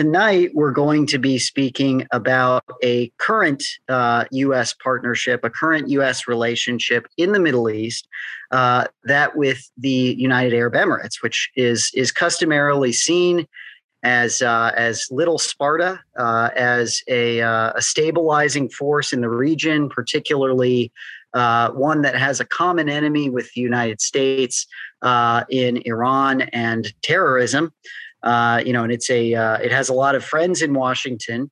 tonight we're going to be speaking about a current uh, U.S. partnership, a current U.S. relationship in the Middle East, uh, that with the United Arab Emirates, which is is customarily seen as uh, as little Sparta, uh, as a, uh, a, stabilizing force in the region, particularly uh, one that has a common enemy with the United States in Iran and terrorism. Uh, you know, and it's a uh, it has a lot of friends in Washington.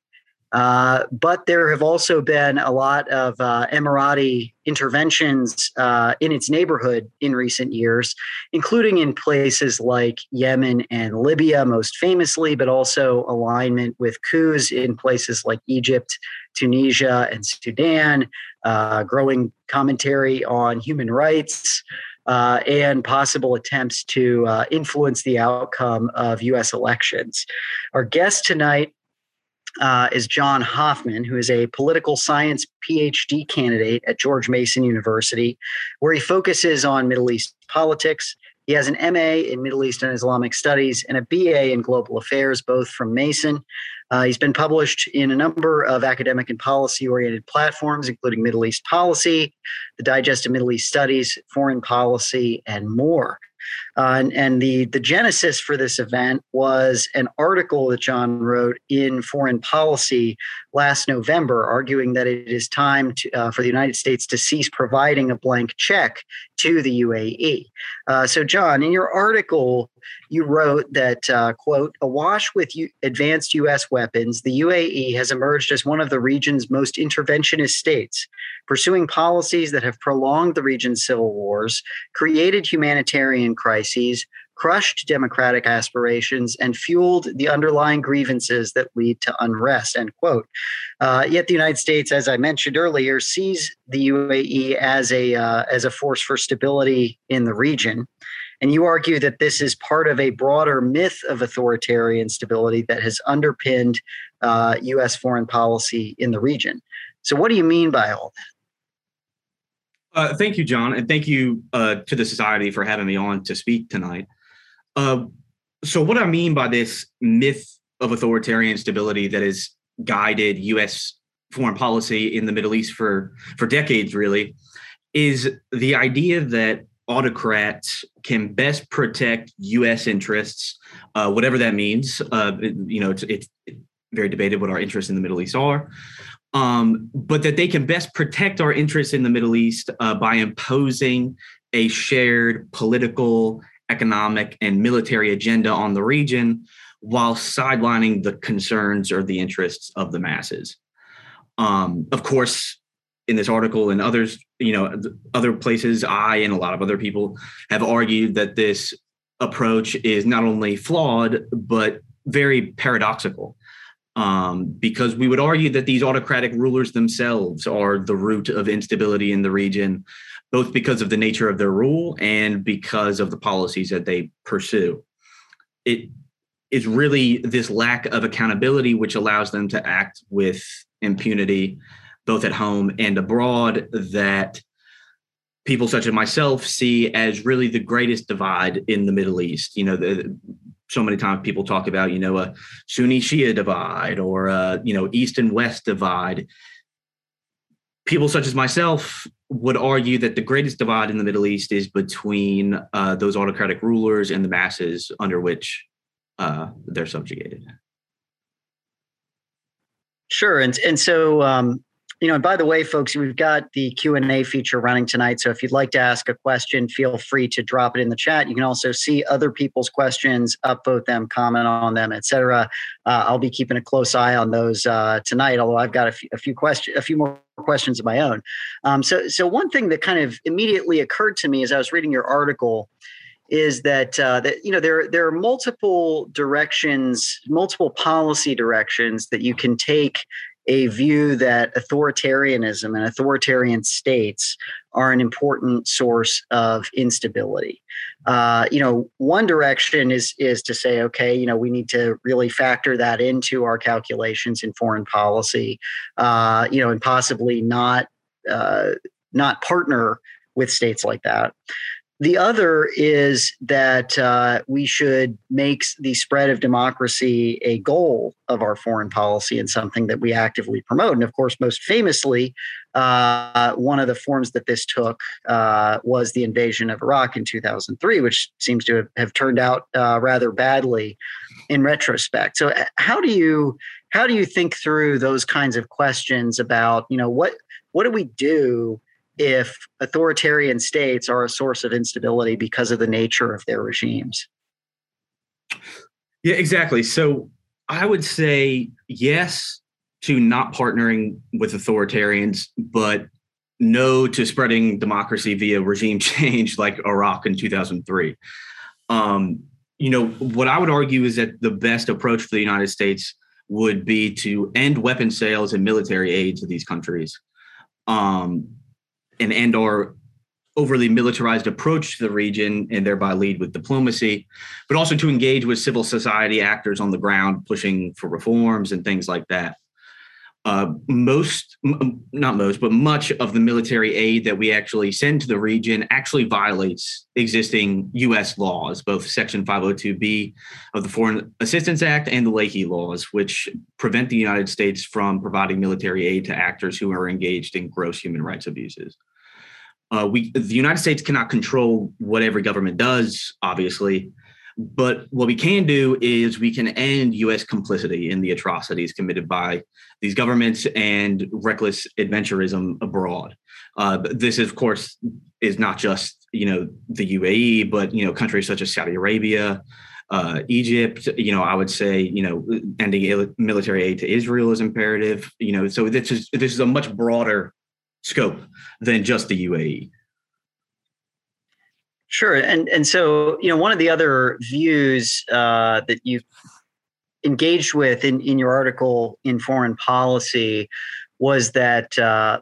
Uh, but there have also been a lot of uh, Emirati interventions uh, in its neighborhood in recent years, including in places like Yemen and Libya, most famously, but also alignment with coups in places like Egypt, Tunisia, and Sudan, uh, growing commentary on human rights uh, and possible attempts to uh, influence the outcome of U.S. elections. Our guest tonight uh, is Jon Hoffman, who is a political science PhD candidate at George Mason University, where he focuses on Middle East politics. He has an MA in Middle Eastern Islamic Studies and a BA in Global Affairs, both from Mason. Uh, he's been published in a number of academic and policy oriented platforms, including Middle East Policy, the Digest of Middle East Studies, Foreign Policy, and more. Uh, and, and the, the genesis for this event was an article that Jon wrote in Foreign Policy last November, arguing that it is time to, uh, for the United States to cease providing a blank check to the UAE. Uh, so, Jon, in your article, you wrote that, uh, quote, awash with U- advanced U.S. weapons, the UAE has emerged as one of the region's most interventionist states, pursuing policies that have prolonged the region's civil wars, created humanitarian crises, crushed democratic aspirations and fueled the underlying grievances that lead to unrest end quote. Uh, yet the united states as i mentioned earlier sees the uae as a uh, as a force for stability in the region. And you argue that this is part of a broader myth of authoritarian stability that has underpinned uh, us foreign policy in the region. So what do you mean by all that uh, thank you, John, and thank you uh, to the society for having me on to speak tonight. Uh, so, what I mean by this myth of authoritarian stability that has guided U.S. foreign policy in the Middle East for for decades, really, is the idea that autocrats can best protect U.S. interests, uh, whatever that means. Uh, you know, it's, it's, very debated what our interests in the Middle East are. Um, but that they can best protect our interests in the Middle East uh, by imposing a shared political economic and military agenda on the region while sidelining the concerns or the interests of the masses. Um, of course, in this article and others, you know, other places, I and a lot of other people have argued that this approach is not only flawed, but very paradoxical. Um, because we would argue that these autocratic rulers themselves are the root of instability in the region, both because of the nature of their rule and because of the policies that they pursue. It is really this lack of accountability which allows them to act with impunity, both at home and abroad, that people such as myself see as really the greatest divide in the Middle East. You know, the, so many times people talk about, you know, a Sunni Shia divide or a, you know, East and West divide people such as myself would argue that the greatest divide in the Middle East is between uh, those autocratic rulers and the masses under which uh, they're subjugated. Sure, and and so um, you know, and by the way, folks, we've got the Q and A feature running tonight. So if you'd like to ask a question, feel free to drop it in the chat. You can also see other people's questions, upvote them, comment on them, etc. Uh, I'll be keeping a close eye on those uh, tonight. Although I've got a few, few questions, a few more questions of my own. Um, so, so one thing that kind of immediately occurred to me as I was reading your article is that uh, that you know there there are multiple directions, multiple policy directions that you can take a view that authoritarianism and authoritarian states are an important source of instability. Uh, you know, one direction is is to say, okay, you know, we need to really factor that into our calculations in foreign policy. Uh, you know, and possibly not uh, not partner with states like that. The other is that uh, we should make the spread of democracy a goal of our foreign policy and something that we actively promote. And of course, most famously, uh, one of the forms that this took uh, was the invasion of Iraq in 2003, which seems to have, have turned out uh, rather badly in retrospect. So, uh, how do you how do you think through those kinds of questions about you know what what do we do if authoritarian states are a source of instability because of the nature of their regimes? Yeah, exactly. So I would say yes to not partnering with authoritarians, but no to spreading democracy via regime change like Iraq in 2003. Um, you know, what I would argue is that the best approach for the United States would be to end weapon sales and military aid to these countries. Um, and and or overly militarized approach to the region and thereby lead with diplomacy, but also to engage with civil society actors on the ground, pushing for reforms and things like that. Uh, most, m- not most, but much of the military aid that we actually send to the region actually violates existing U.S. laws, both Section 502B of the Foreign Assistance Act and the Leahy laws, which prevent the United States from providing military aid to actors who are engaged in gross human rights abuses. Uh, we the United States cannot control what every government does, obviously, but what we can do is we can end U.S. complicity in the atrocities committed by these governments and reckless adventurism abroad. Uh, this, of course, is not just you know the UAE, but you know countries such as Saudi Arabia, uh, Egypt. You know, I would say you know ending military aid to Israel is imperative. You know, so this is this is a much broader scope than just the UAE. Sure, and and so you know one of the other views uh, that you engaged with in in your article in Foreign Policy was that uh,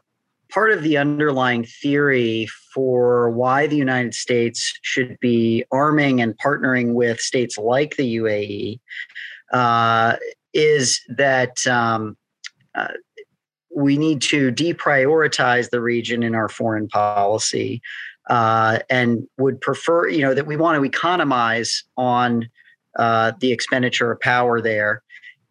part of the underlying theory for why the United States should be arming and partnering with states like the UAE uh, is that um, uh, we need to deprioritize the region in our foreign policy uh, and would prefer, you know, that we want to economize on uh, the expenditure of power there,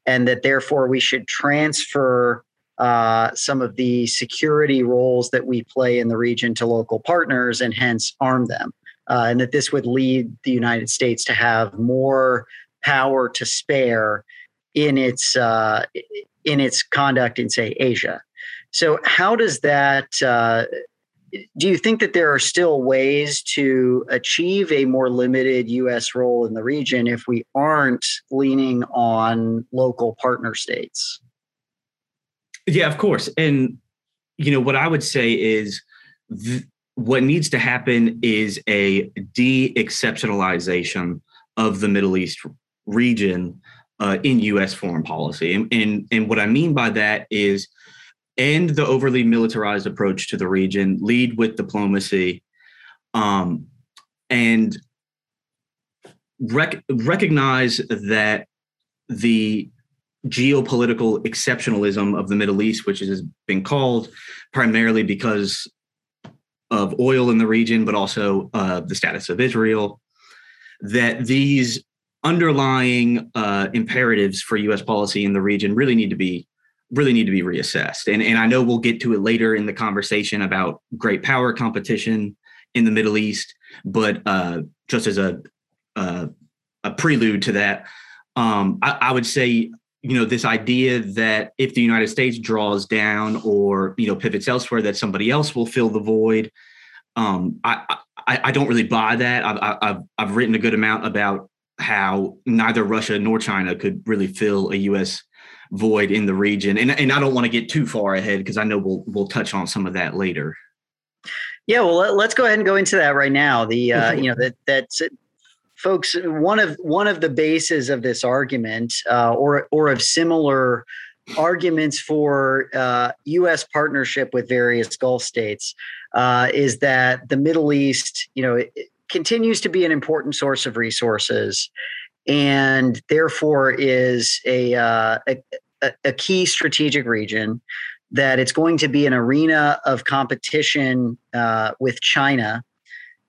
and that therefore we should transfer uh, some of the security roles that we play in the region to local partners and hence arm them. Uh, and that this would lead the United States to have more power to spare in its uh, in its conduct in, say, Asia. So, how does that? Do you think that there are still ways to achieve a more limited U.S. role in the region if we aren't leaning on local partner states? Yeah, of course. And you know what I would say is th- what needs to happen is a de-exceptionalization of the Middle East region uh, in U.S. foreign policy. And, and, and what I mean by that is end the overly militarized approach to the region, lead with diplomacy, um, and rec- recognize that the geopolitical exceptionalism of the Middle East, which has been called primarily because of oil in the region, but also uh, the status of Israel, that these underlying uh, imperatives for U.S. policy in the region really need to be really need to be reassessed. And and I know we'll get to it later in the conversation about great power competition in the Middle East, but uh, just as a a prelude to that, um, I, I would say you know this idea that if the United States draws down or you know pivots elsewhere, that somebody else will fill the void. Um, I, I, I don't really buy that. I've, I've I've written a good amount about how neither Russia nor China could really fill a U.S. void in the region. And, and I don't want to get too far ahead because I know we'll we'll touch on some of that later. Yeah, well, let's go ahead and go into that right now. The uh, you know that that's folks one of one of the bases of this argument uh, or or of similar arguments for uh, U.S. partnership with various Gulf states uh, is that the Middle East, you know, it, continues to be an important source of resources and therefore is a, uh, a, a key strategic region that it's going to be an arena of competition uh, with China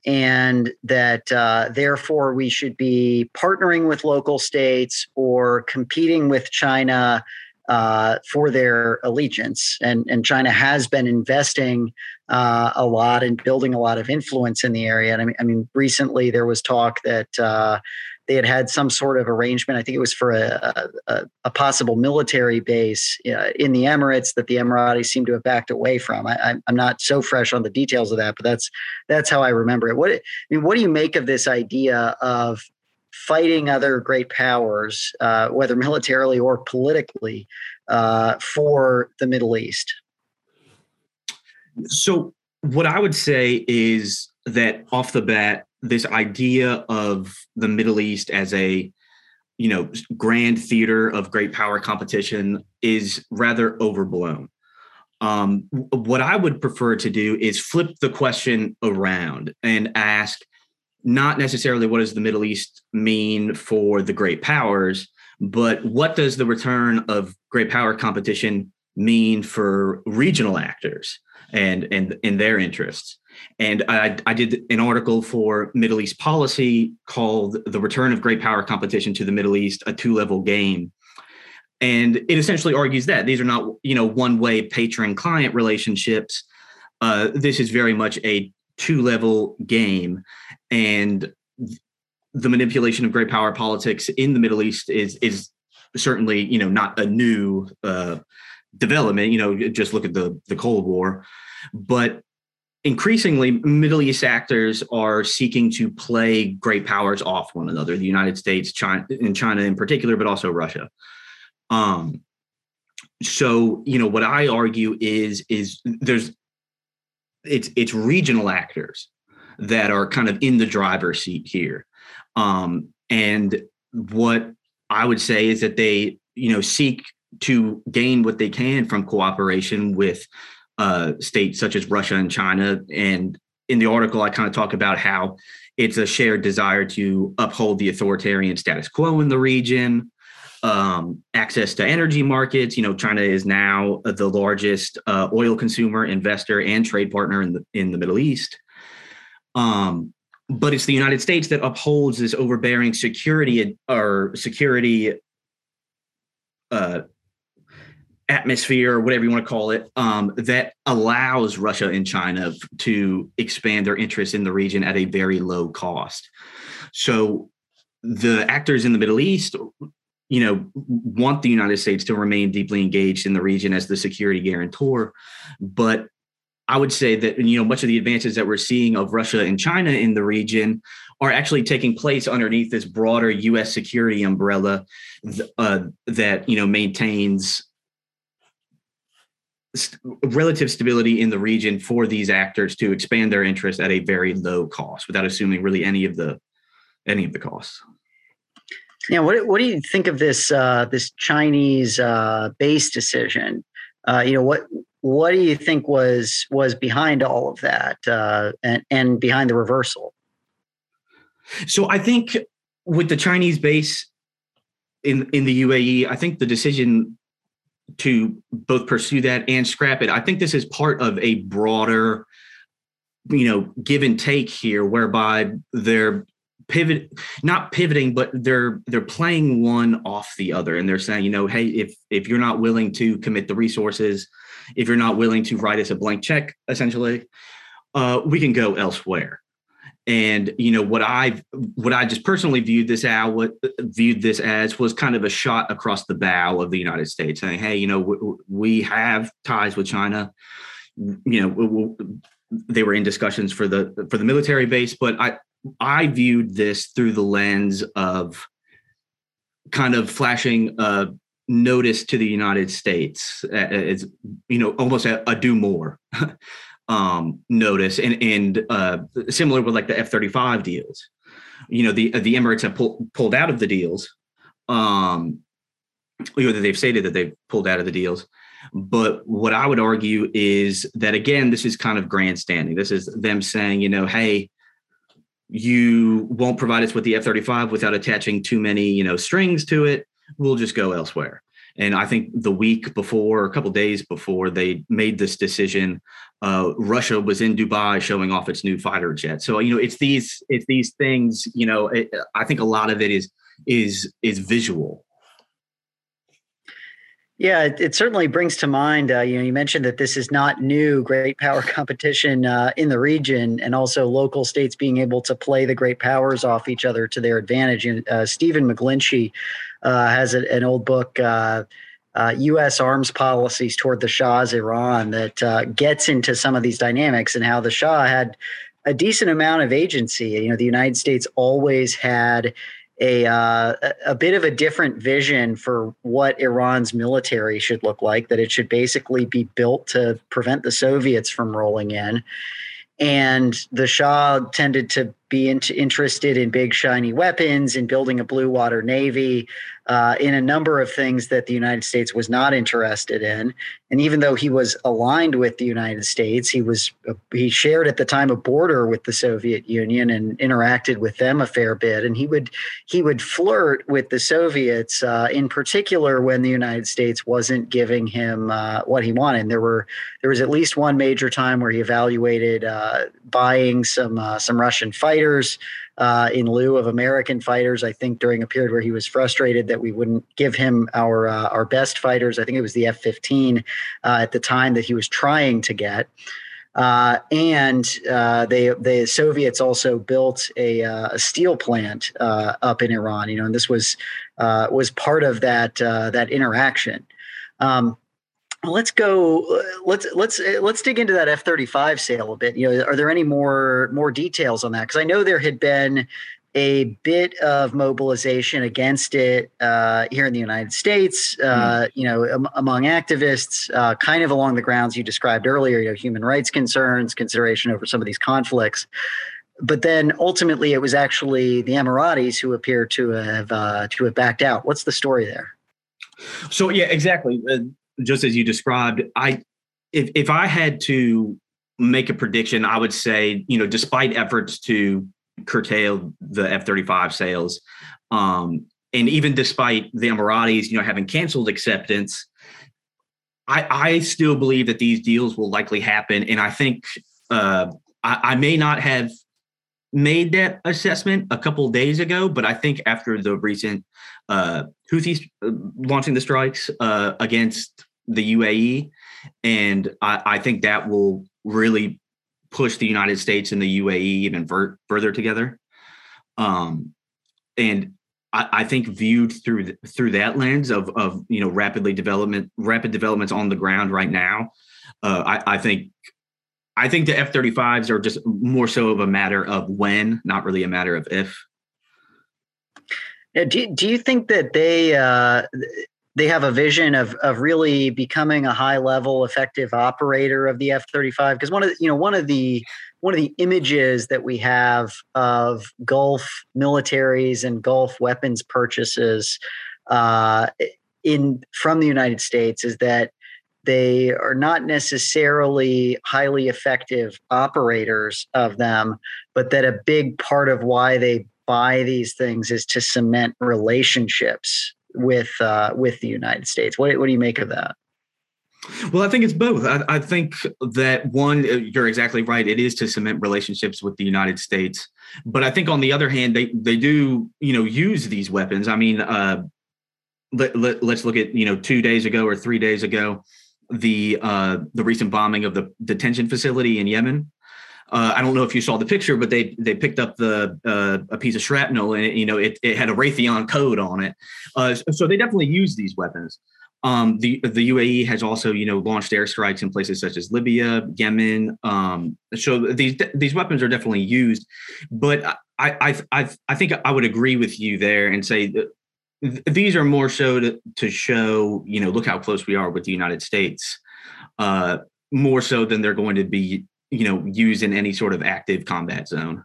and that uh, therefore we should be partnering with local states or competing with China uh, for their allegiance. And, and China has been investing uh, a lot and building a lot of influence in the area. And I mean, I mean recently there was talk that uh, they had had some sort of arrangement. I think it was for a, a, a possible military base uh, in the Emirates that the Emiratis seem to have backed away from. I, am not so fresh on the details of that, but that's that's how I remember it. What I mean, what do you make of this idea of fighting other great powers, uh, whether militarily or politically, uh, for the Middle East? So, what I would say is that off the bat, this idea of the Middle East as a you know grand theater of great power competition is rather overblown. Um, what I would prefer to do is flip the question around and ask not necessarily what does the Middle East mean for the great powers, but what does the return of great power competition mean for regional actors and and in their interests? And I, I did an article for Middle East Policy called "The Return of Great Power Competition to the Middle East: A Two-Level Game." And it essentially argues that these are not, you know, one-way patron-client relationships. Uh, this is very much a two-level game, and the manipulation of great power politics in the Middle East is is certainly you know not a new uh, development. You know, just look at the the Cold War, but increasingly Middle East actors are seeking to play great powers off one another. The United States, China, and China in particular, but also Russia. Um, so you know what I argue is is there's it's it's regional actors that are kind of in the driver's seat here. Um, and what I would say is that they, you know, seek to gain what they can from cooperation with uh, states such as Russia and China. And in the article, I kind of talk about how it's a shared desire to uphold the authoritarian status quo in the region, um, access to energy markets. You know, China is now the largest uh, oil consumer, investor, and trade partner in the in the Middle East. Um, but it's the United States that upholds this overbearing security or security uh, atmosphere or whatever you want to call it um, that allows Russia and China to expand their interests in the region at a very low cost. So the actors in the Middle East, you know, want the United States to remain deeply engaged in the region as the security guarantor, but I would say that you know much of the advances that we're seeing of Russia and China in the region are actually taking place underneath this broader U.S. security umbrella uh, that you know maintains st- relative stability in the region for these actors to expand their interest at a very low cost without assuming really any of the any of the costs. Yeah, what what do you think of this uh, this Chinese uh, base decision? Uh, you know what what do you think was was behind all of that uh, and, and behind the reversal? So I think with the Chinese base in in the UAE, I think the decision to both pursue that and scrap it, I think this is part of a broader, you know, give and take here, whereby they're pivot not pivoting but they're they're playing one off the other and they're saying you know hey if if you're not willing to commit the resources if you're not willing to write us a blank check, essentially, uh, we can go elsewhere. And you know what I what I just personally viewed this out what viewed this as was kind of a shot across the bow of the United States, saying, "Hey, you know, we, have ties with China. Mm, you know, they were in discussions for the for the military base, but I I viewed this through the lens of kind of flashing a notice to the United States it's you know almost a, a do more um, notice and and uh, similar with like the F thirty five deals. You know the the Emirates have pull, pulled out of the deals. Um, you know they've stated that they've pulled out of the deals. But what I would argue is that again, this is kind of grandstanding. This is them saying, you know, hey, you won't provide us with the F 35 without attaching too many, you know, strings to it we'll just go elsewhere. And I think the week before, a couple days before they made this decision, uh, Russia was in Dubai showing off its new fighter jet. So you know, it's these it's these things. You know, it, I think a lot of it is is is visual. Yeah, it, it, certainly brings to mind. Uh, you know, you mentioned that this is not new great power competition uh, in the region, and also local states being able to play the great powers off each other to their advantage. And uh, Stephen McGlinchey uh, has a, an old book. U.S. Uh, uh, arms policies toward the Shah's Iran that gets into some of these dynamics and how the Shah had a decent amount of agency. You know, the United States always had a uh, a bit of a different vision for what Iran's military should look like. That it should basically be built to prevent the Soviets from rolling in, and the Shah tended to be interested in big shiny weapons, in building a blue water navy, uh, in a number of things that the United States was not interested in. And even though he was aligned with the United States, he was uh, he shared at the time a border with the Soviet Union and interacted with them a fair bit. And he would he would flirt with the Soviets, uh, in particular when the United States wasn't giving him uh, what he wanted. And there were there was at least one major time where he evaluated uh, buying some uh, some Russian fighters uh, in lieu of American fighters. I think during a period where he was frustrated that we wouldn't give him our uh, our best fighters. I think it was the F-15 uh, at the time that he was trying to get. Uh, and uh, they the Soviets also built a, uh, a steel plant up in Iran. You know, and this was was part of that that interaction. Um, let's go let's let's let's dig into that f-35 sale a bit you know are there any more more details on that because i know there had been a bit of mobilization against it uh, here in the United States, uh, mm. you know, am, among activists, uh, kind of along the grounds you described earlier, you know, human rights concerns, consideration over some of these conflicts. But then ultimately, it was actually the Emiratis who appear to have uh, to have backed out. What's the story there? So yeah, exactly. Just as you described, I if if I had to make a prediction, I would say, you know, despite efforts to curtail the F-35 sales, um, and even despite the Emiratis, you know, having canceled acceptance, I, I still believe that these deals will likely happen. And I think uh, I, I may not have made that assessment a couple days ago, but I think after the recent uh, Houthis uh, launching the strikes uh, against the UAE, and I, I, think that will really push the United States and the UAE even ver- further together. Um, and I, I, think viewed through th- through that lens of of you know rapidly development rapid developments on the ground right now, uh, I, I think I think the F 35s are just more so of a matter of when, not really a matter of if. Yeah, do, do you think that they uh, they have a vision of of really becoming a high level effective operator of the F-35 because one of the, you know one of the one of the images that we have of Gulf militaries and Gulf weapons purchases uh, in from the United States is that they are not necessarily highly effective operators of them, but that a big part of why they buy these things is to cement relationships with uh, with the United States. What, what do you make of that? Well, I think it's both. I, I, think that one, uh, you're exactly right. It is to cement relationships with the United States, but I think on the other hand, they they do you know use these weapons. I mean, uh, let, let, us look at you know two days ago or three days ago, the uh, the recent bombing of the detention facility in Yemen. Uh, I don't know if you saw the picture, but they they picked up the uh, a piece of shrapnel and it, you know it, it had a Raytheon code on it. Uh, so they definitely use these weapons. Um, the the UAE has also you know launched airstrikes in places such as Libya, Yemen. Um, so these these weapons are definitely used, but I I I, I think I would agree with you there and say that these are more so to, to show you know look how close we are with the United States. Uh, more so than they're going to be you know used in any sort of active combat zone?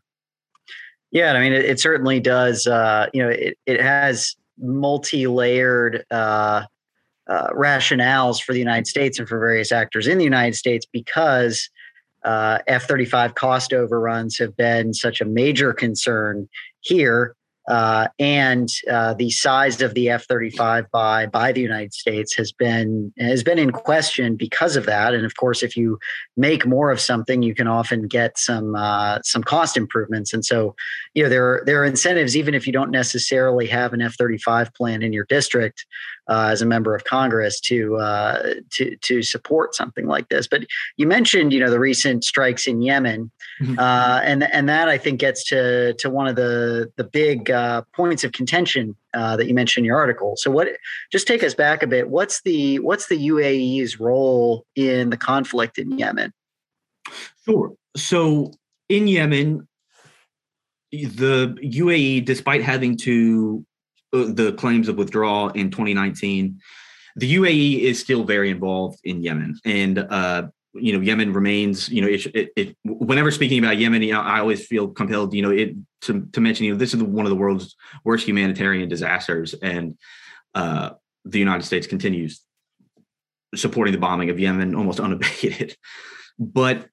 Yeah i mean it, it certainly does uh, you know it, it has multi-layered uh, uh, rationales for the united states and for various actors in the united states because uh, f-35 cost overruns have been such a major concern here uh, and uh, the size of the F-35 by by the United States has been has been in question because of that. And of course, if you make more of something, you can often get some uh, some cost improvements. And so, you know, there are, there are incentives even if you don't necessarily have an F-35 plan in your district uh, as a member of Congress to uh, to to support something like this. But you mentioned, you know, the recent strikes in Yemen, mm-hmm. uh, and and that I think gets to to one of the the big uh, points of contention uh, that you mentioned in your article. So, what? Just take us back a bit. What's the what's the UAE's role in the conflict in Yemen? Sure. So, in Yemen, the UAE, despite having to uh, the claims of withdrawal in 2019, the UAE is still very involved in Yemen, and uh, you know Yemen remains. You know, it, it, it, whenever speaking about Yemen, you know, I always feel compelled. You know, it to to mention. You know, this is one of the world's worst humanitarian disasters, and uh, the United States continues supporting the bombing of Yemen almost unabated. But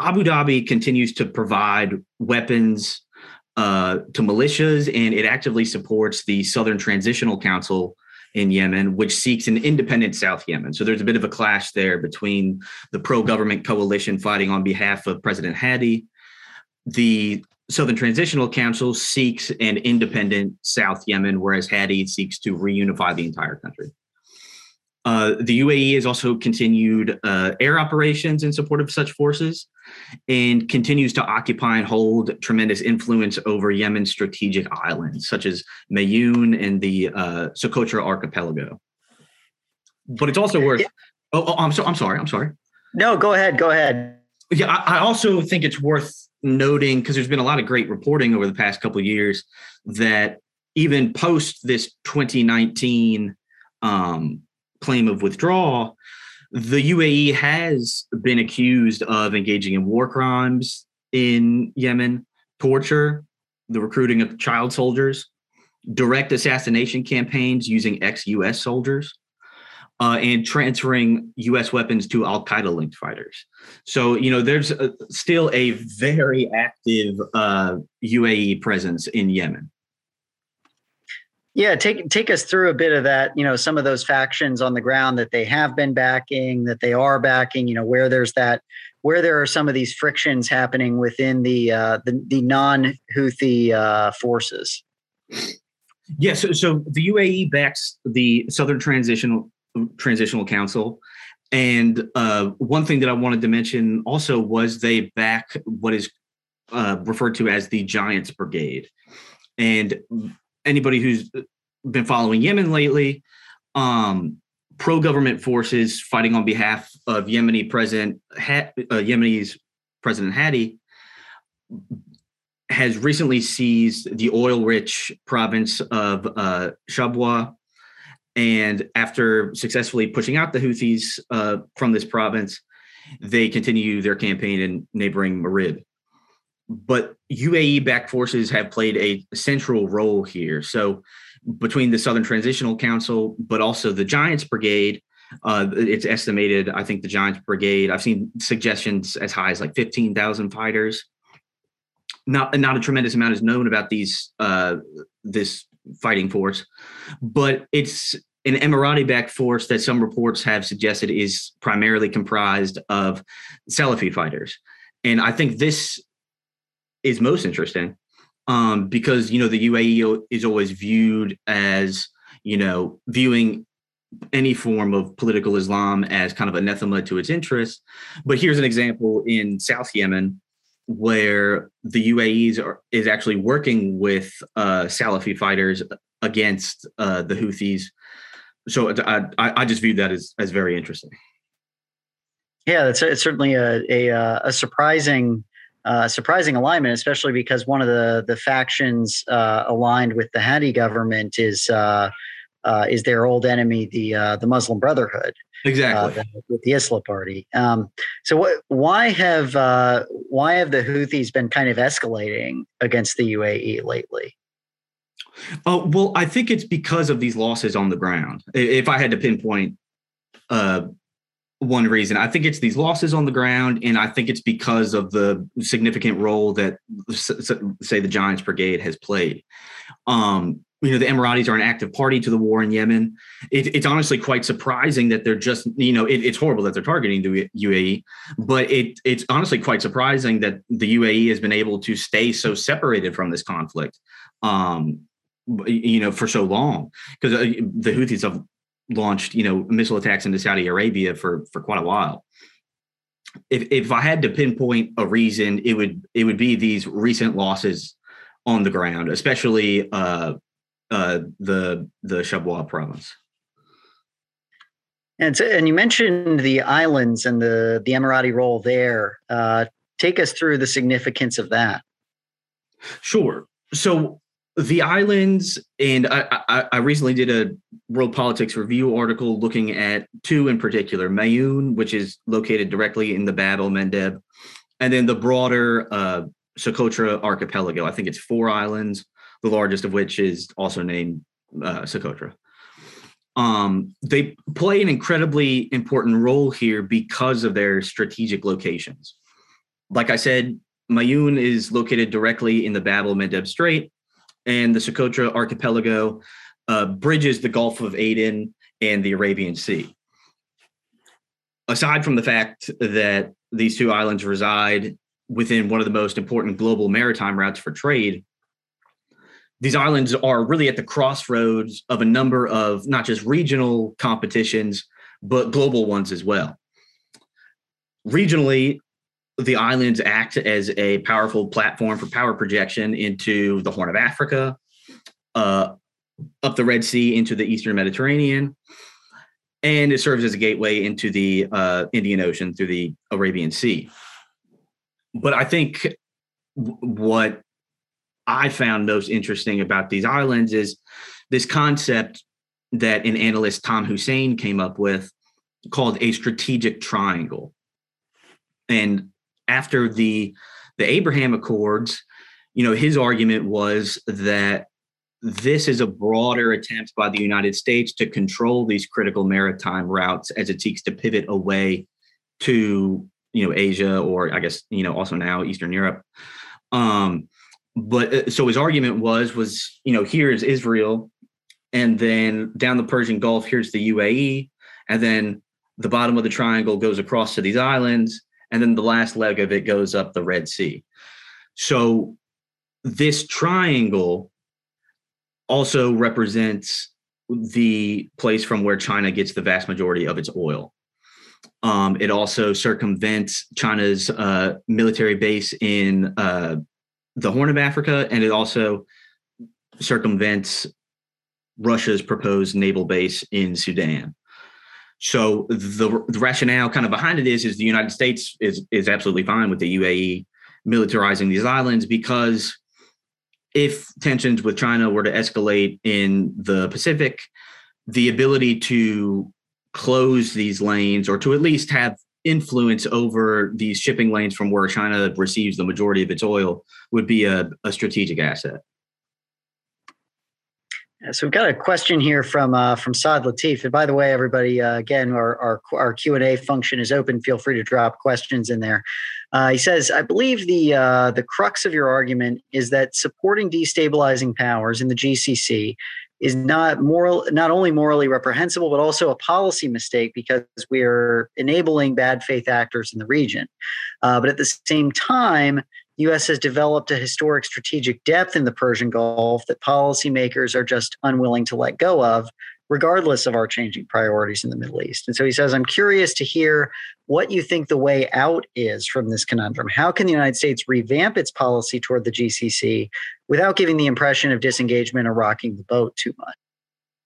Abu Dhabi continues to provide weapons uh, to militias, and it actively supports the Southern Transitional Council in Yemen, which seeks an independent South Yemen. So there's a bit of a clash there between the pro government coalition fighting on behalf of President Hadi. The Southern Transitional Council seeks an independent South Yemen, whereas Hadi seeks to reunify the entire country. Uh, the UAE has also continued uh, air operations in support of such forces and continues to occupy and hold tremendous influence over Yemen's strategic islands, such as Mayun and the uh, Socotra Archipelago. But it's also worth. Oh, oh, I'm so. I'm sorry. I'm sorry. No, go ahead. Go ahead. Yeah, I, I also think it's worth noting because there's been a lot of great reporting over the past couple of years that even post this 2019 um, claim of withdrawal, the UAE has been accused of engaging in war crimes in Yemen, torture, the recruiting of child soldiers, direct assassination campaigns using ex US soldiers, uh, and transferring US weapons to Al Qaeda linked fighters. So, you know, there's a, still a very active uh, UAE presence in Yemen. Yeah, take take us through a bit of that. You know, some of those factions on the ground that they have been backing, that they are backing. You know, where there's that, where there are some of these frictions happening within the uh, the, the non Houthi uh, forces. Yes, so, so the UAE backs the Southern Transitional Transitional Council, and uh, one thing that I wanted to mention also was they back what is uh, referred to as the Giants Brigade, and anybody who's been following Yemen lately, um, pro government forces fighting on behalf of Yemeni President ha- uh, Yemeni's President Hadi has recently seized the oil-rich province of uh, Shabwa, and after successfully pushing out the Houthis uh, from this province, they continue their campaign in neighboring Marib but UAE backed forces have played a central role here. So, between the Southern Transitional Council, but also the Giants Brigade, uh, it's estimated, I think the Giants Brigade, I've seen suggestions as high as like 15,000 fighters. Not, not a tremendous amount is known about these uh, this fighting force, but it's an Emirati backed force that some reports have suggested is primarily comprised of Salafi fighters. And I think this is most interesting um, because you know the UAE is always viewed as you know viewing any form of political Islam as kind of anathema to its interests. But here's an example in South Yemen where the UAE is actually working with uh, Salafi fighters against uh, the Houthis. So I, I, just view that as, as very interesting. Yeah, it's, it's certainly a, a, uh, a surprising uh, surprising alignment, especially because one of the the factions uh, aligned with the Hadi government is uh, uh is their old enemy, the uh, the Muslim Brotherhood, exactly with the Islah Party. Um, so, what, why have why have the Houthis been kind of escalating against the UAE lately? Oh well, I think it's because of these losses on the ground. If I had to pinpoint one reason. I think it's these losses on the ground, and I think it's because of the significant role that, say, the Giants Brigade has played. Um, you know, the Emiratis are an active party to the war in Yemen. It, it's honestly quite surprising that they're just, you know, it, it's horrible that they're targeting the UAE, but it, it's honestly quite surprising that the UAE has been able to stay so separated from this conflict, um, you know, for so long. Because uh, the Houthis have launched, you know, missile attacks into Saudi Arabia for for quite a while. If if I had to pinpoint a reason, it would it would be these recent losses on the ground, especially uh, uh, the the Shabwa province. And so, and you mentioned the islands and the the Emirati role there. Uh, take us through the significance of that. Sure. So the islands, and I, I, I, recently did a World Politics Review article looking at two in particular: mayun which is located directly in the Bab el Mandeb, and then the broader uh, Socotra archipelago. I think it's four islands, the largest of which is also named uh, Socotra. Um, they play an incredibly important role here because of their strategic locations. Like I said, mayun is located directly in the Bab el Mandeb Strait and the Socotra archipelago uh, bridges the Gulf of Aden and the Arabian Sea. Aside from the fact that these two islands reside within one of the most important global maritime routes for trade, these islands are really at the crossroads of a number of not just regional competitions, but global ones as well. Regionally, the islands act as a powerful platform for power projection into the Horn of Africa, uh, up the Red Sea into the Eastern Mediterranean, and it serves as a gateway into the uh, Indian Ocean through the Arabian Sea. But I think what I found most interesting about these islands is this concept that an analyst Tom Hussein came up with called a strategic triangle. And after the the Abraham Accords, you know, his argument was that this is a broader attempt by the United States to control these critical maritime routes as it seeks to pivot away to you know Asia or I guess you know also now Eastern Europe. Um, but uh, so his argument was was you know here is Israel, and then down the Persian Gulf here's the UAE, and then the bottom of the triangle goes across to these islands, and then the last leg of it goes up the Red Sea. So this triangle also represents the place from where China gets the vast majority of its oil. Um, it also circumvents China's uh, military base in uh, the Horn of Africa, and it also circumvents Russia's proposed naval base in Sudan. So the, the rationale kind of behind it is is the United States is is absolutely fine with the UAE militarizing these islands because if tensions with China were to escalate in the Pacific, the ability to close these lanes or to at least have influence over these shipping lanes from where China receives the majority of its oil would be a, a strategic asset. So we've got a question here from uh, from Saad Latif. And by the way, everybody, uh, again, our our, our Q and A function is open. Feel free to drop questions in there. Uh, he says, "I believe the uh, the crux of your argument is that supporting destabilizing powers in the GCC is not moral, not only morally reprehensible, but also a policy mistake because we're enabling bad faith actors in the region. Uh, but at the same time." U.S. has developed a historic strategic depth in the Persian Gulf that policymakers are just unwilling to let go of, regardless of our changing priorities in the Middle East. And so he says, I'm curious to hear what you think the way out is from this conundrum. How can the United States revamp its policy toward the GCC without giving the impression of disengagement or rocking the boat too much?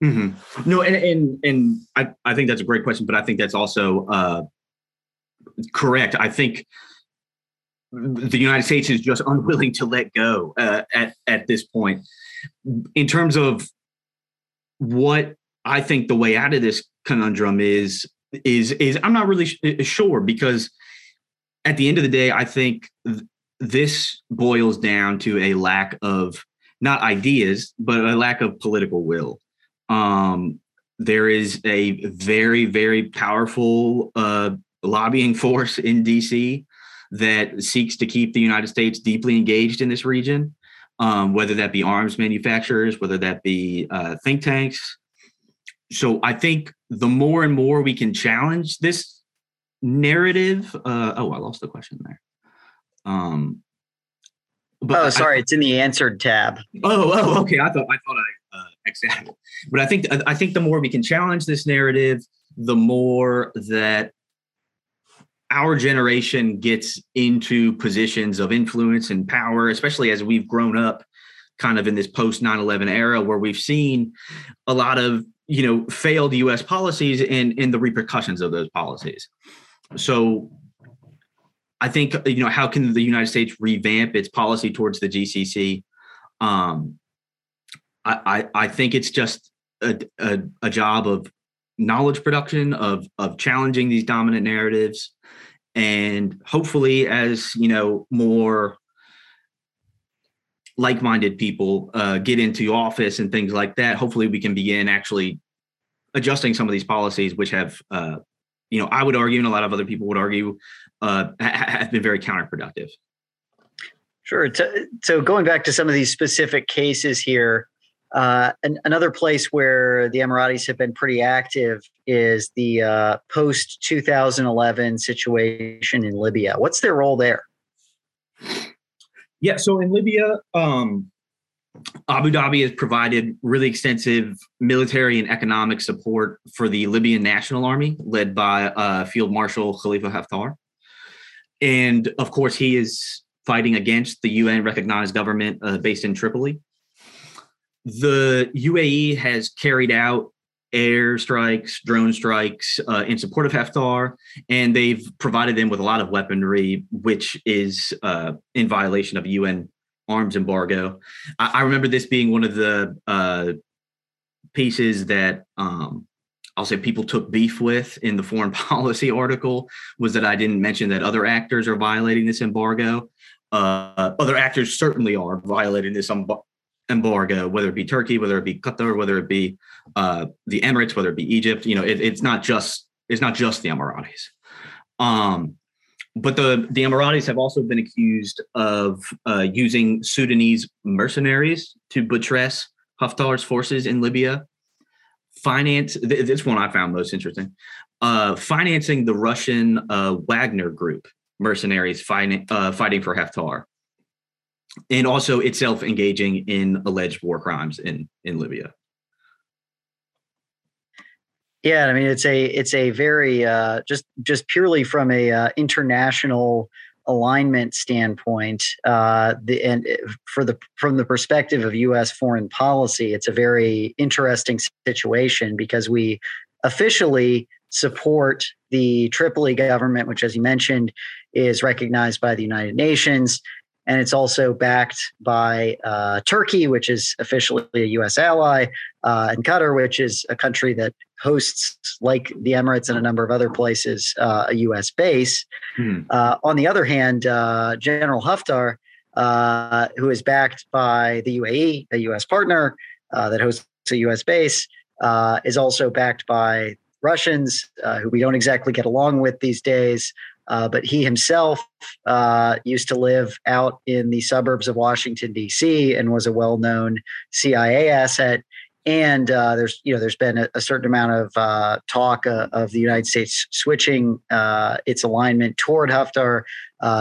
Mm-hmm. No, and and and I, I think that's a great question, but I think that's also uh, correct. I think the United States is just unwilling to let go uh, at at this point. In terms of what I think the way out of this conundrum is is is I'm not really uh, sure because at the end of the day, I think th- this boils down to a lack of not ideas, but a lack of political will. Um, there is a very, very powerful uh, lobbying force in DC that seeks to keep the United States deeply engaged in this region, um, whether that be arms manufacturers, whether that be uh, think tanks. So I think the more and more we can challenge this narrative. Uh, oh, I lost the question there. Um, but oh, sorry, I, it's in the answered tab. Oh, oh, okay. I thought I thought I uh, exactly. But I think I think the more we can challenge this narrative, the more that our generation gets into positions of influence and power, especially as we've grown up kind of in this post 9-11 era where we've seen a lot of you know failed us policies and, and the repercussions of those policies so I think you know how can the United States revamp its policy towards the GCC? Um, I, I, I think it's just a, a, a job of knowledge production of of challenging these dominant narratives, and hopefully, as you know, more like-minded people uh, get into office and things like that. Hopefully, we can begin actually adjusting some of these policies, which have uh, you know, I would argue, and a lot of other people would argue, uh, have been very counterproductive. Sure. So going back to some of these specific cases here, uh, an, another place where the Emiratis have been pretty active is the uh, post 2011 situation in Libya. What's their role there? Yeah, so in Libya, um, Abu Dhabi has provided really extensive military and economic support for the Libyan National Army, led by uh, Field Marshal Khalifa Haftar. And of course, he is fighting against the UN recognized government uh, based in Tripoli. The UAE has carried out air strikes, drone strikes uh, in support of Haftar, and they've provided them with a lot of weaponry, which is uh, in violation of UN arms embargo. I, I remember this being one of the uh, pieces that um, I'll say people took beef with in the foreign policy article was that I didn't mention that other actors are violating this embargo. Uh, other actors certainly are violating this embargo, whether it be Turkey, whether it be Qatar, whether it be uh, the Emirates, whether it be Egypt. You know, it, it's not just it's not just the Emiratis. Um, but the the Emiratis have also been accused of uh, using Sudanese mercenaries to buttress Haftar's forces in Libya. Finance this one I found most interesting. Uh, financing the Russian uh, Wagner Group mercenaries fighting uh, fighting for Haftar, and also itself engaging in alleged war crimes in in Libya. Yeah, I mean it's a it's a very uh, just just purely from a uh, international alignment standpoint, uh, the and for the from the perspective of U.S. foreign policy, it's a very interesting situation because we officially support the Tripoli government, which, as you mentioned, is recognized by the United Nations. And it's also backed by uh, Turkey, which is officially a U.S. ally, uh, and Qatar, which is a country that hosts, like the Emirates and a number of other places, uh, a U.S. base. Hmm. Uh, on the other hand, uh, General Haftar, uh, who is backed by the UAE, a U.S. partner that hosts a U.S. base, is also backed by Russians, who we don't exactly get along with these days. Uh, but he himself uh, used to live out in the suburbs of Washington D.C. and was a well-known CIA asset. And uh, there's you know there's been a, a certain amount of uh, talk uh, of the United States switching its alignment toward Haftar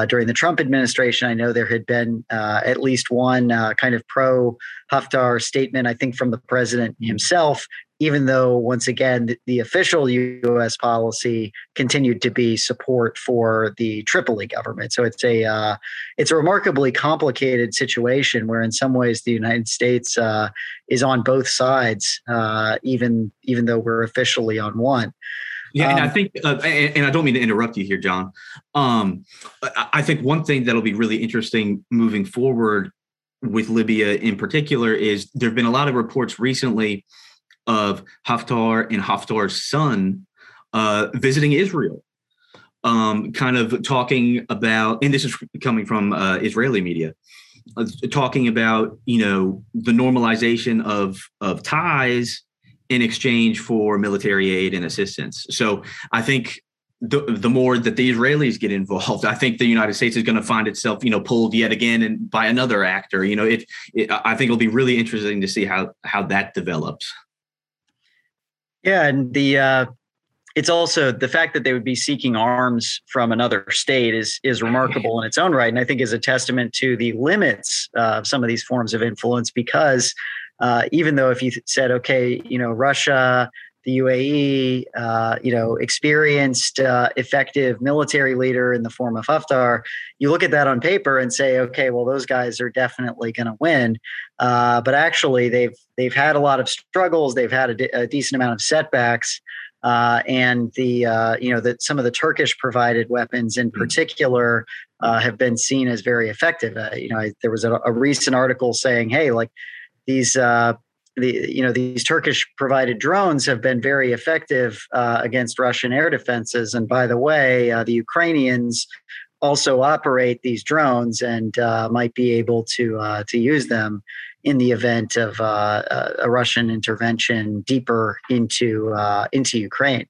during the Trump administration. I know there had been at least one kind of pro Haftar statement, I think, from the president himself even though once again the, official U.S. policy continued to be support for the Tripoli government. So it's a uh, it's a remarkably complicated situation where, in some ways, the United States uh, is on both sides, uh, even even though we're officially on one. Yeah, and I um, think, uh, and, and, I don't mean to interrupt you here, John. Um, I think one thing that'll be really interesting moving forward with Libya in particular is there have been a lot of reports recently of Haftar and Haftar's son uh, visiting Israel, um, kind of talking about, and this is coming from uh, Israeli media, uh, talking about you know the normalization of of ties in exchange for military aid and assistance. So I think the, the more that the Israelis get involved, I think the United States is going to find itself, you know, pulled yet again and by another actor. You know, it, it I think it'll be really interesting to see how how that develops. Yeah, and the uh, it's also the fact that they would be seeking arms from another state is is remarkable in its own right, and I think is a testament to the limits of some of these forms of influence. Because uh, even though if you said, okay, you know, Russia, the UAE, uh, you know, experienced, uh, effective military leader in the form of Haftar, you look at that on paper and say, okay, well, those guys are definitely going to win. Uh, but actually, they've they've had a lot of struggles. They've had a, de- a decent amount of setbacks. Uh, and the uh, you know that some of the Turkish provided weapons in mm. particular uh, have been seen as very effective. Uh, you know, I, there was a, a, recent article saying, "Hey, like these uh, the you know these Turkish provided drones have been very effective uh, against Russian air defenses." And by the way, the Ukrainians also operate these drones and might be able to to use them in the event of uh, a Russian intervention deeper into uh, into Ukraine.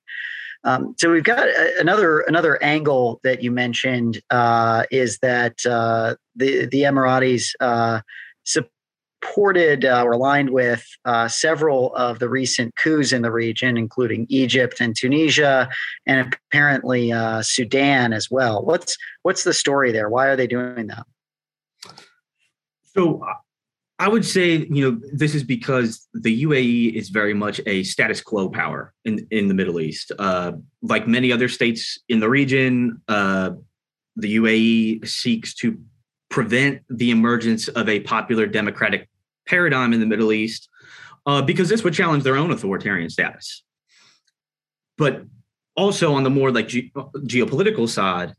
Um, so we've got another another angle that you mentioned uh, is that uh, the the Emiratis uh, supported uh, or aligned with several of the recent coups in the region, including Egypt and Tunisia, and apparently Sudan as well. What's what's the story there? Why are they doing that? So I would say, you know, this is because the UAE is very much a status quo power in, in the Middle East. Uh, like many other states in the region, uh, the UAE seeks to prevent the emergence of a popular democratic paradigm in the Middle East uh, because this would challenge their own authoritarian status. But also on the more like ge- geopolitical side,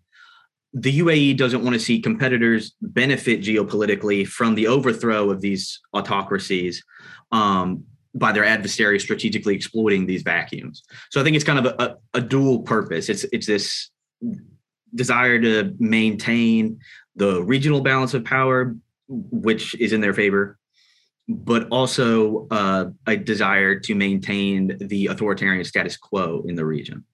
the UAE doesn't want to see competitors benefit geopolitically from the overthrow of these autocracies um, by their adversaries strategically exploiting these vacuums. So I think it's kind of a, a, dual purpose. It's it's this desire to maintain the regional balance of power, which is in their favor, but also uh, a desire to maintain the authoritarian status quo in the region.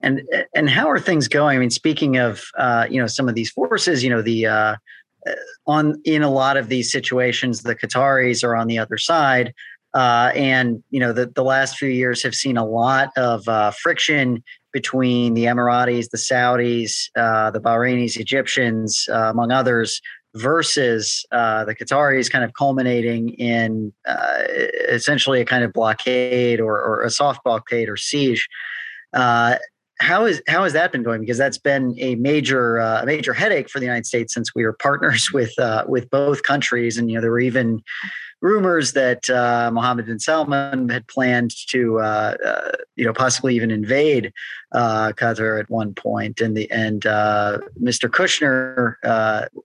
And and how are things going? I mean, speaking of uh, you know some of these forces, you know the uh, uh, on in a lot of these situations, the Qataris are on the other side, uh, and you know the the last few years have seen a lot of uh, friction between the Emiratis, the Saudis, the Bahrainis, Egyptians, among others, versus uh, the Qataris, kind of culminating in uh, essentially a kind of blockade or, or, a soft blockade or siege. Uh, how is how has that been going? Because that's been a major uh, a major headache for the United States since we were partners with uh, with both countries, and you know there were even rumors that uh, Mohammed bin Salman had planned to uh, uh, you know possibly even invade uh, Qatar at one point, and the and Mr. Kushner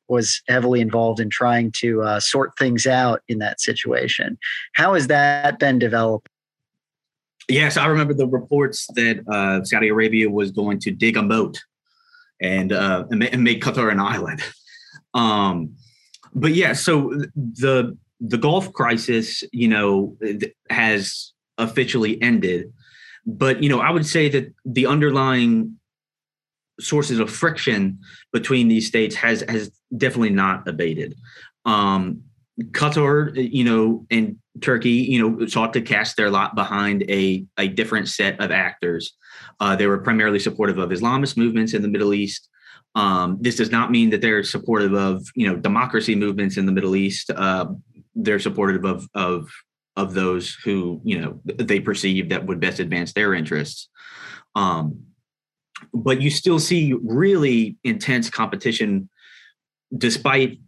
was heavily involved in trying to sort things out in that situation. How has that been developed? Yes, I remember the reports that uh, Saudi Arabia was going to dig a moat and uh, and make Qatar an island. Um, but yeah, so the the Gulf crisis, you know, has officially ended. But you know, I would say that the underlying sources of friction between these states has has definitely not abated. Um, Qatar, you know, and Turkey, you know, sought to cast their lot behind a, a different set of actors. Uh, they were primarily supportive of Islamist movements in the Middle East. Um, this does not mean that they're supportive of, you know, democracy movements in the Middle East. Uh, they're supportive of of of those who, you know, they perceive that would best advance their interests. Um, but you still see really intense competition despite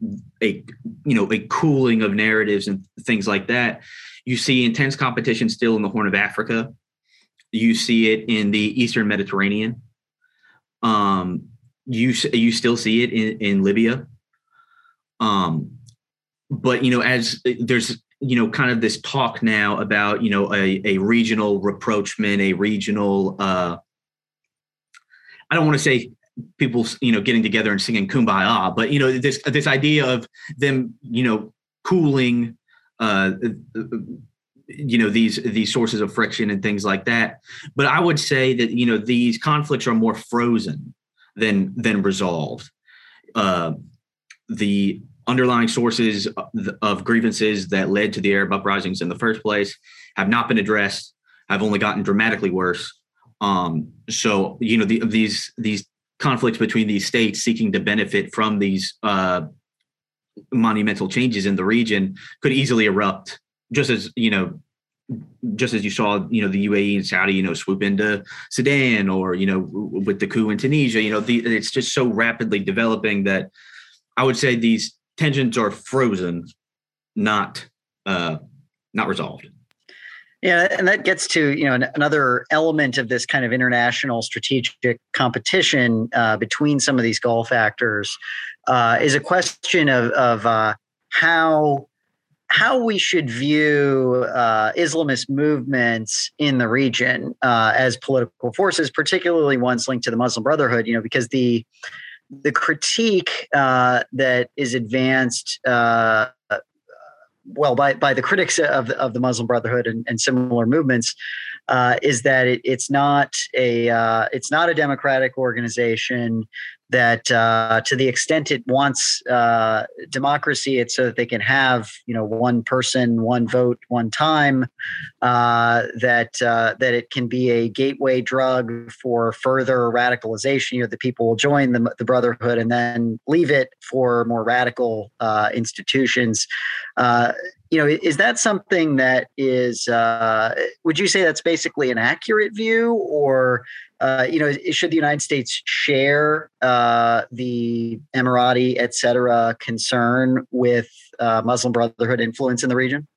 a you know a cooling of narratives and things like that you see intense competition still in the horn of africa. You see it in the eastern mediterranean. Um, you you still see it in, in libya. Um, but you know as there's you know kind of this talk now about you know a, a regional rapprochement a regional uh, i don't want to say people you know getting together and singing kumbaya but you know this this idea of them you know cooling uh you know these these sources of friction and things like that. But i would say that you know these conflicts are more frozen than than resolved. Uh, the underlying sources of grievances that led to the arab uprisings in the first place have not been addressed have only gotten dramatically worse. Um, so you know the, these these conflicts between these states seeking to benefit from these uh, monumental changes in the region could easily erupt just as you know just as you saw you know the UAE and Saudi you know swoop into Sudan or you know with the coup in Tunisia you know the, it's just so rapidly developing that I would say these tensions are frozen not uh not resolved yeah, and that gets to you know another element of this kind of international strategic competition uh, between some of these Gulf actors uh, is a question of of uh, how how we should view uh, Islamist movements in the region uh, as political forces, particularly ones linked to the Muslim Brotherhood. You know, because the the critique uh, that is advanced well by by the critics of of the Muslim Brotherhood and, and similar movements uh, is that it, it's not a uh, it's not a democratic organization that uh, to the extent it wants uh, democracy, it's so that they can have you know one person, one vote, one time. Uh, that uh, that it can be a gateway drug for further radicalization. You know, the people will join the, the brotherhood and then leave it for more radical institutions. Uh, you know, is that something that is? would you say that's basically an accurate view, or uh, you know, should the United States share uh, the Emirati, et cetera, concern with uh, Muslim Brotherhood influence in the region?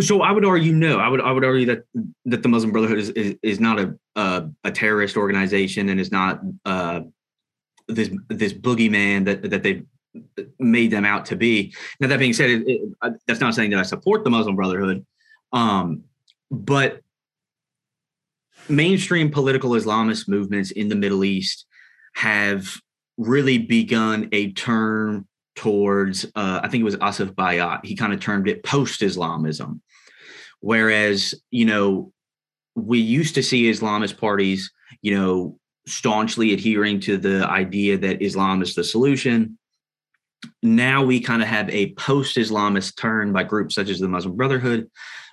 So I would argue no. I would I would argue that that the Muslim Brotherhood is is, is not a, a, a terrorist organization and is not uh, this this boogeyman that that they've made them out to be. Now that being said, it, it, that's not saying that I support the Muslim Brotherhood, um, but mainstream political Islamist movements in the Middle East have really begun a turn towards, uh, I think it was Asef Bayat. He kind of termed it post Islamism. Whereas, you know, we used to see Islamist parties, you know, staunchly adhering to the idea that Islam is the solution. Now we kind of have a post Islamist turn by groups such as the Muslim Brotherhood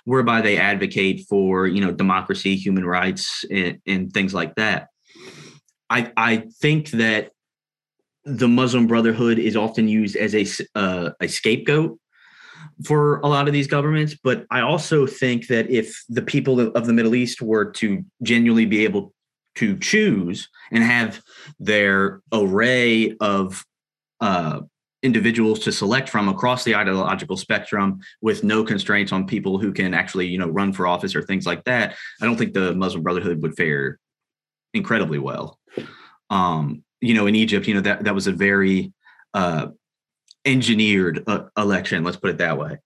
whereby they advocate for you know democracy, human rights, and, and things like that. I I think that the Muslim Brotherhood is often used as a uh, a scapegoat for a lot of these governments, but I also think that if the people of the Middle East were to genuinely be able to choose and have their array of uh, individuals to select from across the ideological spectrum with no constraints on people who can actually you know run for office or things like that i don't think the muslim brotherhood would fare incredibly well. Um you know in egypt you know that that was a very uh engineered uh, election let's put it that way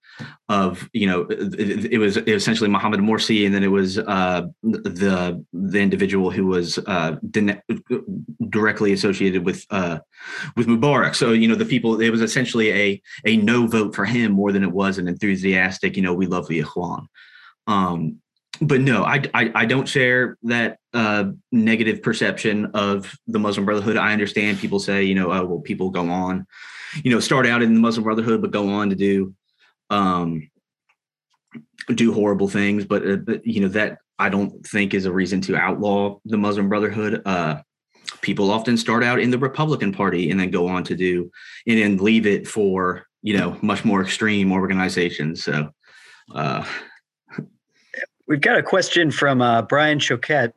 of you know it, it was essentially Mohammed Morsi and then it was uh, the the individual who was uh, directly associated with uh, with Mubarak. So you know the people it was essentially a a no vote for him more than it was an enthusiastic you know we love the Ikhwan. Um, but no I, I, I don't share that uh, negative perception of the Muslim Brotherhood. I understand people say you know oh well people go on you know, start out in the Muslim Brotherhood, but go on to do um, do horrible things. But, uh, but you know that I don't think is a reason to outlaw the Muslim Brotherhood. Uh, people often start out in the Republican Party and then go on to do and then leave it for you know much more extreme organizations. So. Uh, We've got a question from uh, Brian Choquette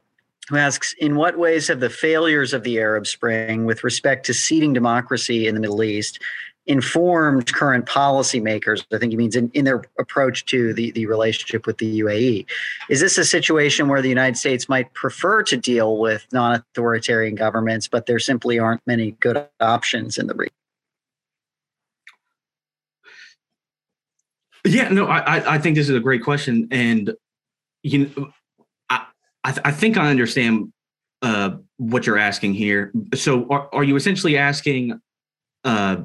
who asks In what ways have the failures of the Arab Spring with respect to seeding democracy in the Middle East informed current policymakers? I think he means in, in their approach to the, the relationship with the UAE. Is this a situation where the United States might prefer to deal with non authoritarian governments, but there simply aren't many good options in the region? Yeah, no, I, I think this is a great question. And you know, I, th- I think I understand uh, what you're asking here. So, are, are you essentially asking, uh,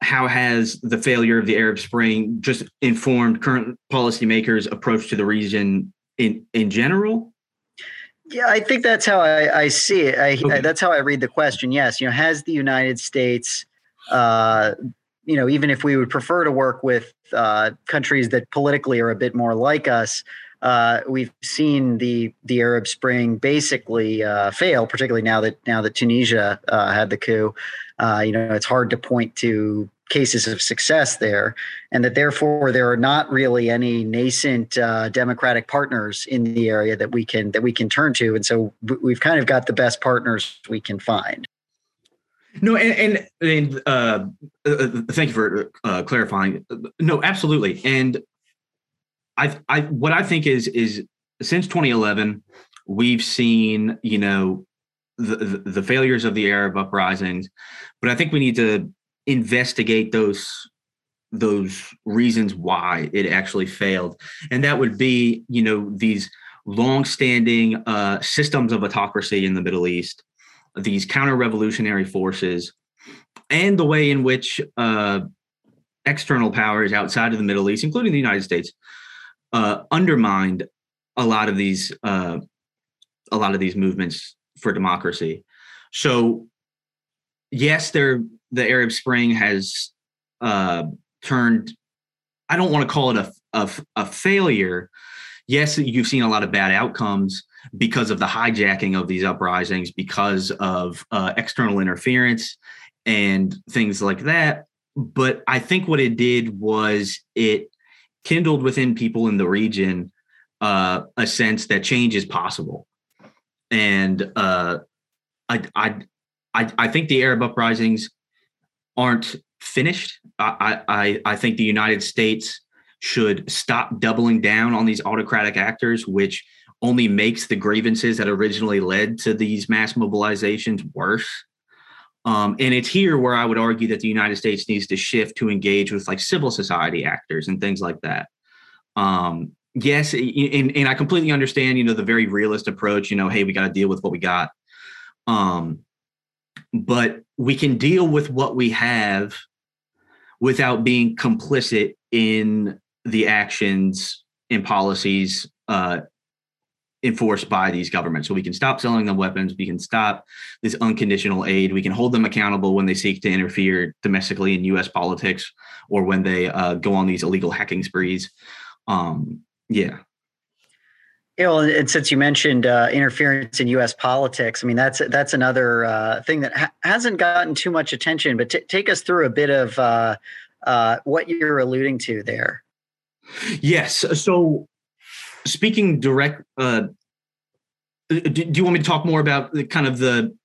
how has the failure of the Arab Spring just informed current policymakers' approach to the region in in general? Yeah, I think that's how I, I see it. I, okay. I, that's how I read the question. Yes, you know, has the United States, uh, you know, even if we would prefer to work with uh, countries that politically are a bit more like us, uh, we've seen the the Arab Spring basically uh, fail, particularly now that now that Tunisia uh, had the coup. Uh, you know, it's hard to point to cases of success there, and that therefore there are not really any nascent uh, democratic partners in the area that we can that we can turn to, and so we've kind of got the best partners we can find. No, and and, and uh, thank you for clarifying. No, absolutely, and I, I, what I think is is since 2011, we've seen you know the, the, the failures of the Arab uprisings, but I think we need to investigate those those reasons why it actually failed, and that would be you know these long-standing uh, systems of autocracy in the Middle East, these counter-revolutionary forces, and the way in which uh, external powers outside of the Middle East, including the United States, uh, undermined a lot of these uh, a lot of these movements for democracy. So, yes, there the Arab Spring has uh, turned. I don't want to call it a, a, a failure. Yes, you've seen a lot of bad outcomes because of the hijacking of these uprisings, because of uh, external interference and things like that. But I think what it did was it kindled within people in the region uh, a sense that change is possible. And uh, I, I, I, I think the Arab uprisings aren't finished. I, I, I think the United States should stop doubling down on these autocratic actors, which only makes the grievances that originally led to these mass mobilizations worse. Um, and it's here where I would argue that the United States needs to shift to engage with like civil society actors and things like that. Um, yes, and, and I completely understand, you know, the very realist approach, you know, hey, we got to deal with what we got. Um, but we can deal with what we have without being complicit in the actions and policies uh, enforced by these governments. So we can stop selling them weapons. We can stop this unconditional aid. We can hold them accountable when they seek to interfere domestically in U.S. politics or when they uh, go on these illegal hacking sprees. Um, yeah. Yeah, well, and since you mentioned uh, interference in U.S. politics, I mean that's that's another uh, thing that ha- hasn't gotten too much attention. But t- take us through a bit of uh, uh what you're alluding to there. Yes. So speaking direct, uh, do, do, you want me to talk more about the kind of the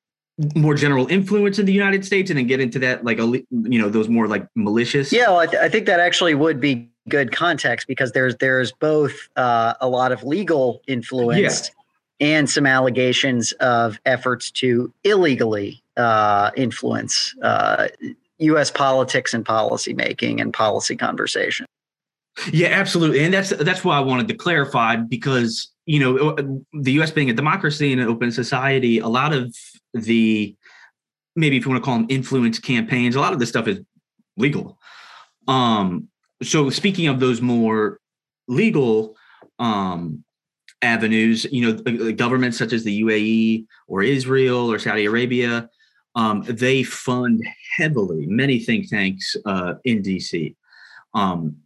more general influence in the United States, and then get into that, like a you know those more like malicious? Yeah, well, I, th- I think that actually would be good context because there's there's both uh, a lot of legal influence yeah. and some allegations of efforts to illegally uh, influence U.S. Uh, politics and policy making and policy conversation. Yeah, absolutely, and that's that's why I wanted to clarify because you know uh, the U.S. being a democracy and an open society, a lot of the maybe if you want to call them influence campaigns, a lot of this stuff is legal. Um, so speaking of those more legal um, avenues, you know, governments such as the UAE or Israel or Saudi Arabia, um, they fund heavily many think tanks uh, in DC. Um,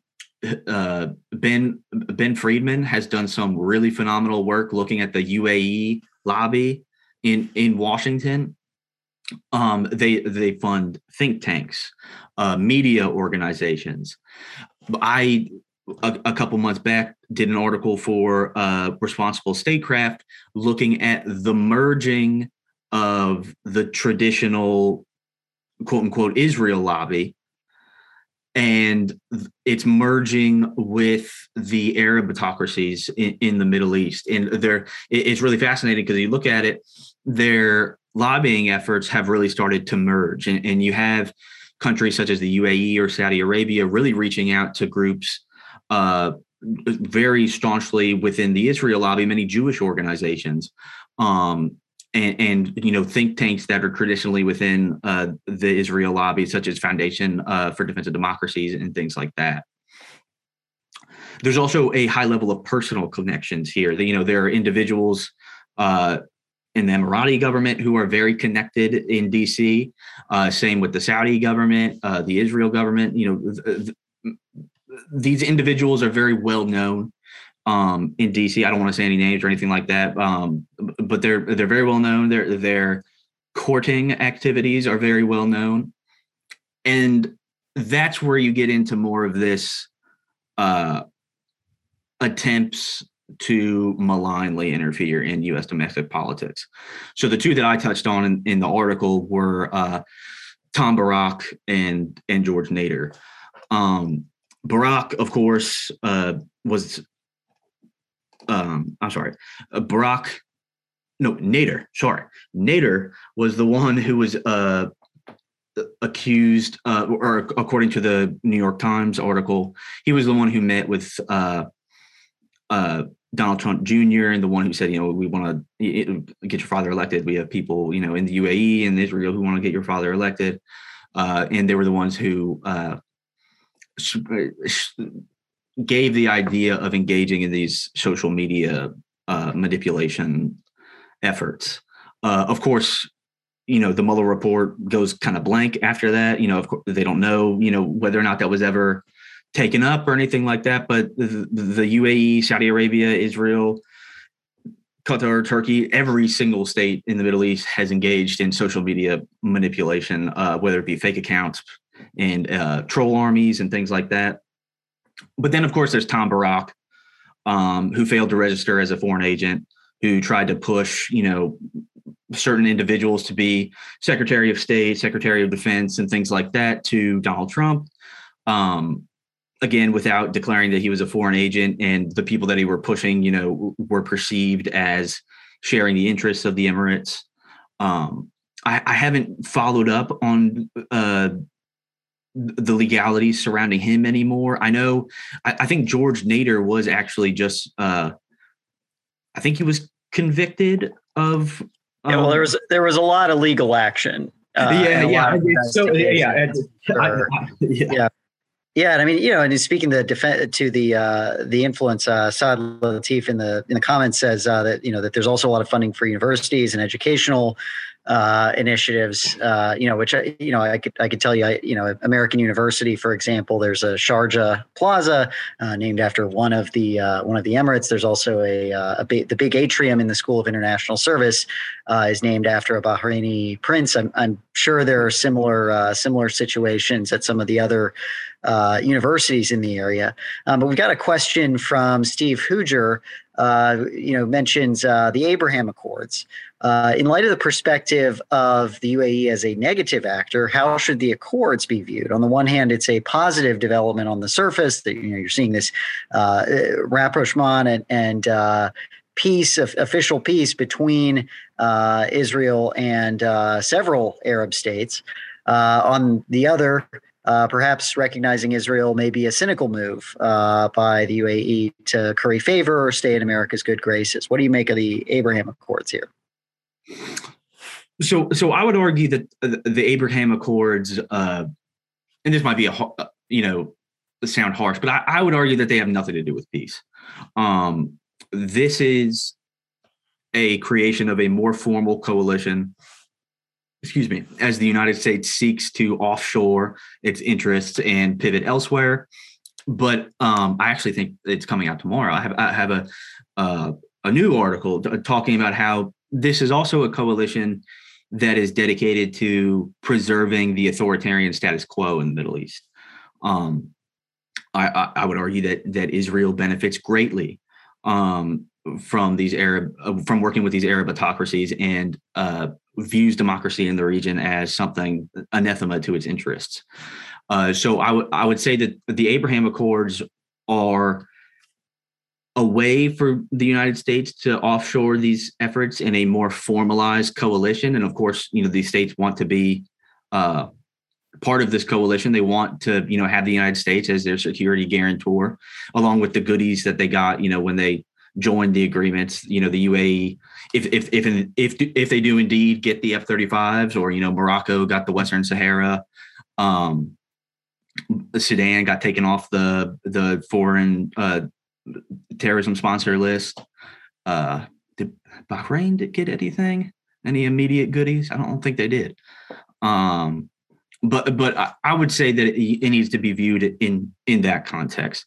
uh, ben Ben Freeman has done some really phenomenal work looking at the UAE lobby in in Washington. Um, they they fund think tanks, uh, media organizations. I a, a, couple months back did an article for uh, Responsible Statecraft looking at the merging of the traditional quote unquote Israel lobby and it's merging with the Arab autocracies in, in the Middle East. And there, it's really fascinating because you look at it, their lobbying efforts have really started to merge, and, and you have countries such as the UAE or Saudi Arabia really reaching out to groups uh, very staunchly within the Israel lobby, many Jewish organizations. Um, and, and, you know think tanks that are traditionally within uh, the Israel lobby, such as Foundation uh, for Defense of Democracies and things like that. There's also a high level of personal connections here. You know, there are individuals uh, in the Emirati government who are very connected in DC. Uh, same with the Saudi government, uh, the Israel government. You know, th- th- these individuals are very well known um, in DC. I don't want to say any names or anything like that, um, but they're they're very well known. Their their courting activities are very well known, and that's where you get into more of this uh, attempts to malignly interfere in U.S. domestic politics. So the two that I touched on in, in the article were uh, Tom Barrack and and George Nader. Um, Barrack, of course, uh, was um, I'm sorry, uh, Barrack. No, Nader. Sorry, Nader was the one who was uh, accused, uh, or according to the New York Times article, he was the one who met with uh, uh, Donald Trump Jr. and the one who said, you know, we want to get your father elected. We have people, you know, in the UAE and Israel who want to get your father elected, uh, and they were the ones who uh, gave the idea of engaging in these social media uh, manipulation efforts. Uh, of course, you know the Mueller report goes kind of blank after that. You know, of course, they don't know, you know, whether or not that was ever taken up or anything like that. But the, the UAE, Saudi Arabia, Israel, Qatar, Turkey, every single state in the Middle East has engaged in social media manipulation, uh, whether it be fake accounts and uh, troll armies and things like that. But then, of course, there's Tom Barrack, um, who failed to register as a foreign agent, who tried to push, you know, certain individuals to be Secretary of State, Secretary of Defense, and things like that to Donald Trump. Um, again, without declaring that he was a foreign agent, and the people that he were pushing, you know, were perceived as sharing the interests of the Emirates. Um, I, I, haven't followed up on uh, the legalities surrounding him anymore. I know, I, I think George Nader was actually just, uh, I think he was convicted of. Um, yeah, well, there um, was there was a lot of legal action. Uh, yeah, yeah, so yeah, yeah, yeah. Yeah, and I mean, you know, and speaking the defense to the uh, the influence, uh, Saad Latif in the in the comments says uh, that you know that there's also a lot of funding for universities and educational uh, initiatives, uh, you know, which I, you know, I could I could tell you, I, you know, American University, for example, there's a Sharjah Plaza uh, named after one of the uh, one of the Emirates. There's also a, uh, a big, the big atrium in the School of International Service uh, is named after a Bahraini prince. I'm, I'm sure there are similar similar situations at some of the other Uh, universities in the area. Um, but we've got a question from Steve Hooger uh, you know, mentions uh, the Abraham Accords. Uh, in light of the perspective of the UAE as a negative actor, how should the Accords be viewed? On the one hand, it's a positive development on the surface that you know you're seeing this uh, rapprochement and, and uh, peace, official peace between uh, Israel and several Arab states. on the other, uh, perhaps recognizing Israel may be a cynical move uh, by the UAE to curry favor or stay in America's good graces. What do you make of the Abraham Accords here? So, so I would argue that the Abraham Accords, uh, and this might be a uh, you know sound harsh, but I, I, would argue that they have nothing to do with peace. Um, this is a creation of a more formal coalition excuse me, as the United States seeks to offshore its interests and pivot elsewhere. But um, I actually think it's coming out tomorrow. I have I have a uh, a new article talking about how this is also a coalition that is dedicated to preserving the authoritarian status quo in the Middle East. Um, I, I, I, would argue that that Israel benefits greatly um, from these Arab uh, from working with these Arab autocracies and uh, views democracy in the region as something anathema to its interests. Uh, so I would I would say that the Abraham Accords are a way for the United States to offshore these efforts in a more formalized coalition, and of course, you know these states want to be uh, part of this coalition. They want to you know have the United States as their security guarantor, along with the goodies that they got you know when they joined the agreements. You know, the UAE, if if if if if they do indeed get the F-35s, or you know, Morocco got the Western Sahara, um, Sudan got taken off the the foreign uh, terrorism sponsor list. Uh, did Bahrain did get anything? Any immediate goodies? I don't think they did. Um, but but I would say that it, needs to be viewed in in that context.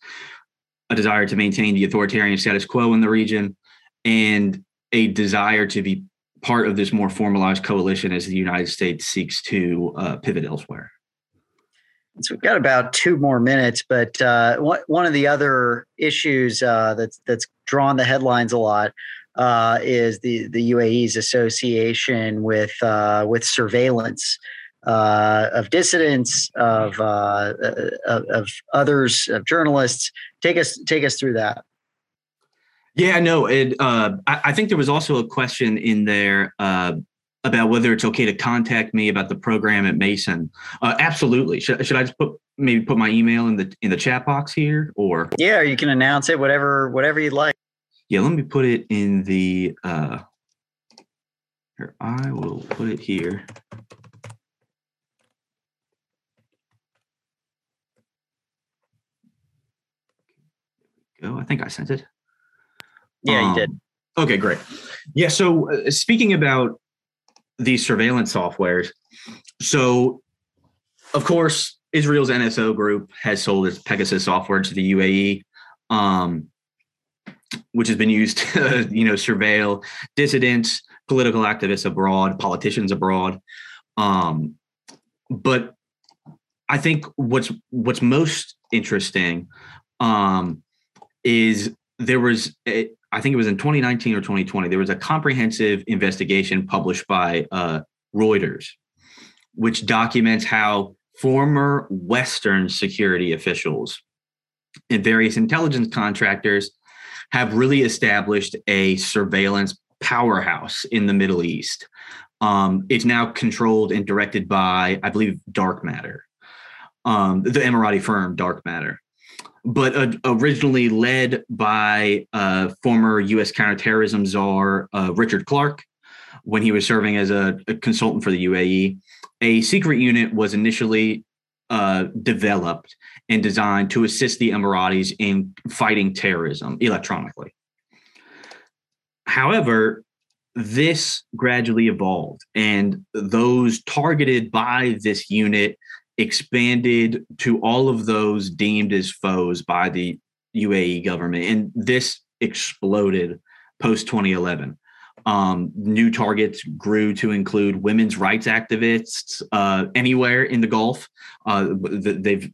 A desire to maintain the authoritarian status quo in the region, and a desire to be part of this more formalized coalition as the United States seeks to uh, pivot elsewhere. So we've got about two more minutes, but uh, one of the other issues uh, that's that's drawn the headlines a lot uh, is the the UAE's association with uh, with surveillance uh, of dissidents, of, uh, of, of others, of journalists. Take us take us through that. Yeah, no, it, uh, I, I, think there was also a question in there uh, about whether it's okay to contact me about the program at Mason. Uh, absolutely. Should, should I just put maybe put my email in the in the chat box here, or yeah, you can announce it, whatever whatever you'd like. Yeah, let me put it in the. Uh, here, I will put it here. Go. I think I sent it. Yeah, um, you did. Um, okay, great. Yeah. So uh, speaking about these surveillance softwares, so of course Israel's NSO group has sold its Pegasus software to the UAE, um, which has been used to you know surveil dissidents, political activists abroad, politicians abroad. Um, but I think what's what's most interesting um, is there was a, I think it was in 2019 or 2020 there was a comprehensive investigation published by uh, Reuters which documents how former western security officials and various intelligence contractors have really established a surveillance powerhouse in the Middle East. Um, it's now controlled and directed by, I believe, Dark Matter, um, the Emirati firm Dark Matter but uh, originally led by uh, former U.S. counterterrorism czar uh, Richard Clarke when he was serving as a, a, consultant for the UAE. A secret unit was initially uh, developed and designed to assist the Emiratis in fighting terrorism electronically. However, this gradually evolved, and those targeted by this unit expanded to all of those deemed as foes by the UAE government. And this exploded post 2011. Um, new targets grew to include women's rights activists uh, anywhere in the Gulf. Uh, they've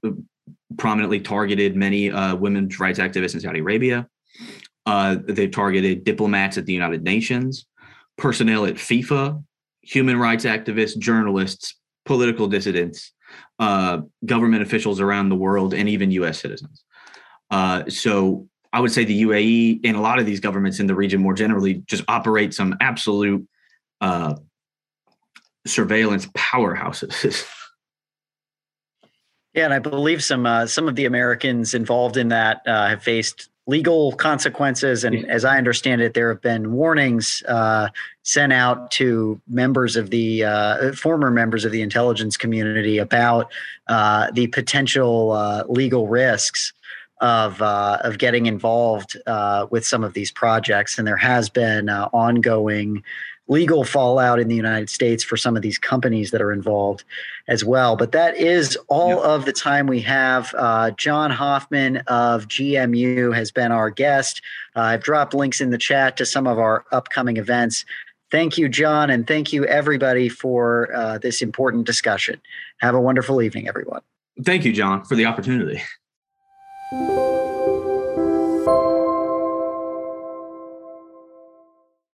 prominently targeted many uh, women's rights activists in Saudi Arabia. Uh, they've targeted diplomats at the United Nations, personnel at FIFA, human rights activists, journalists, political dissidents, uh, government officials around the world and even U.S. citizens. Uh, so I would say the UAE and a lot of these governments in the region more generally just operate some absolute uh, surveillance powerhouses. yeah, and I believe some uh, some of the Americans involved in that uh, have faced legal consequences. And as I understand it, there have been warnings uh, sent out to members of the uh, former members of the intelligence community about uh, the potential uh, legal risks of uh, of getting involved uh, with some of these projects. And there has been ongoing legal fallout in the United States for some of these companies that are involved as well. But that is all of the time we have. Uh, Jon Hoffman of GMU has been our guest. Uh, I've dropped links in the chat to some of our upcoming events. Thank you, Jon, and thank you, everybody, for uh, this important discussion. Have a wonderful evening, everyone. Thank you, John, for the opportunity.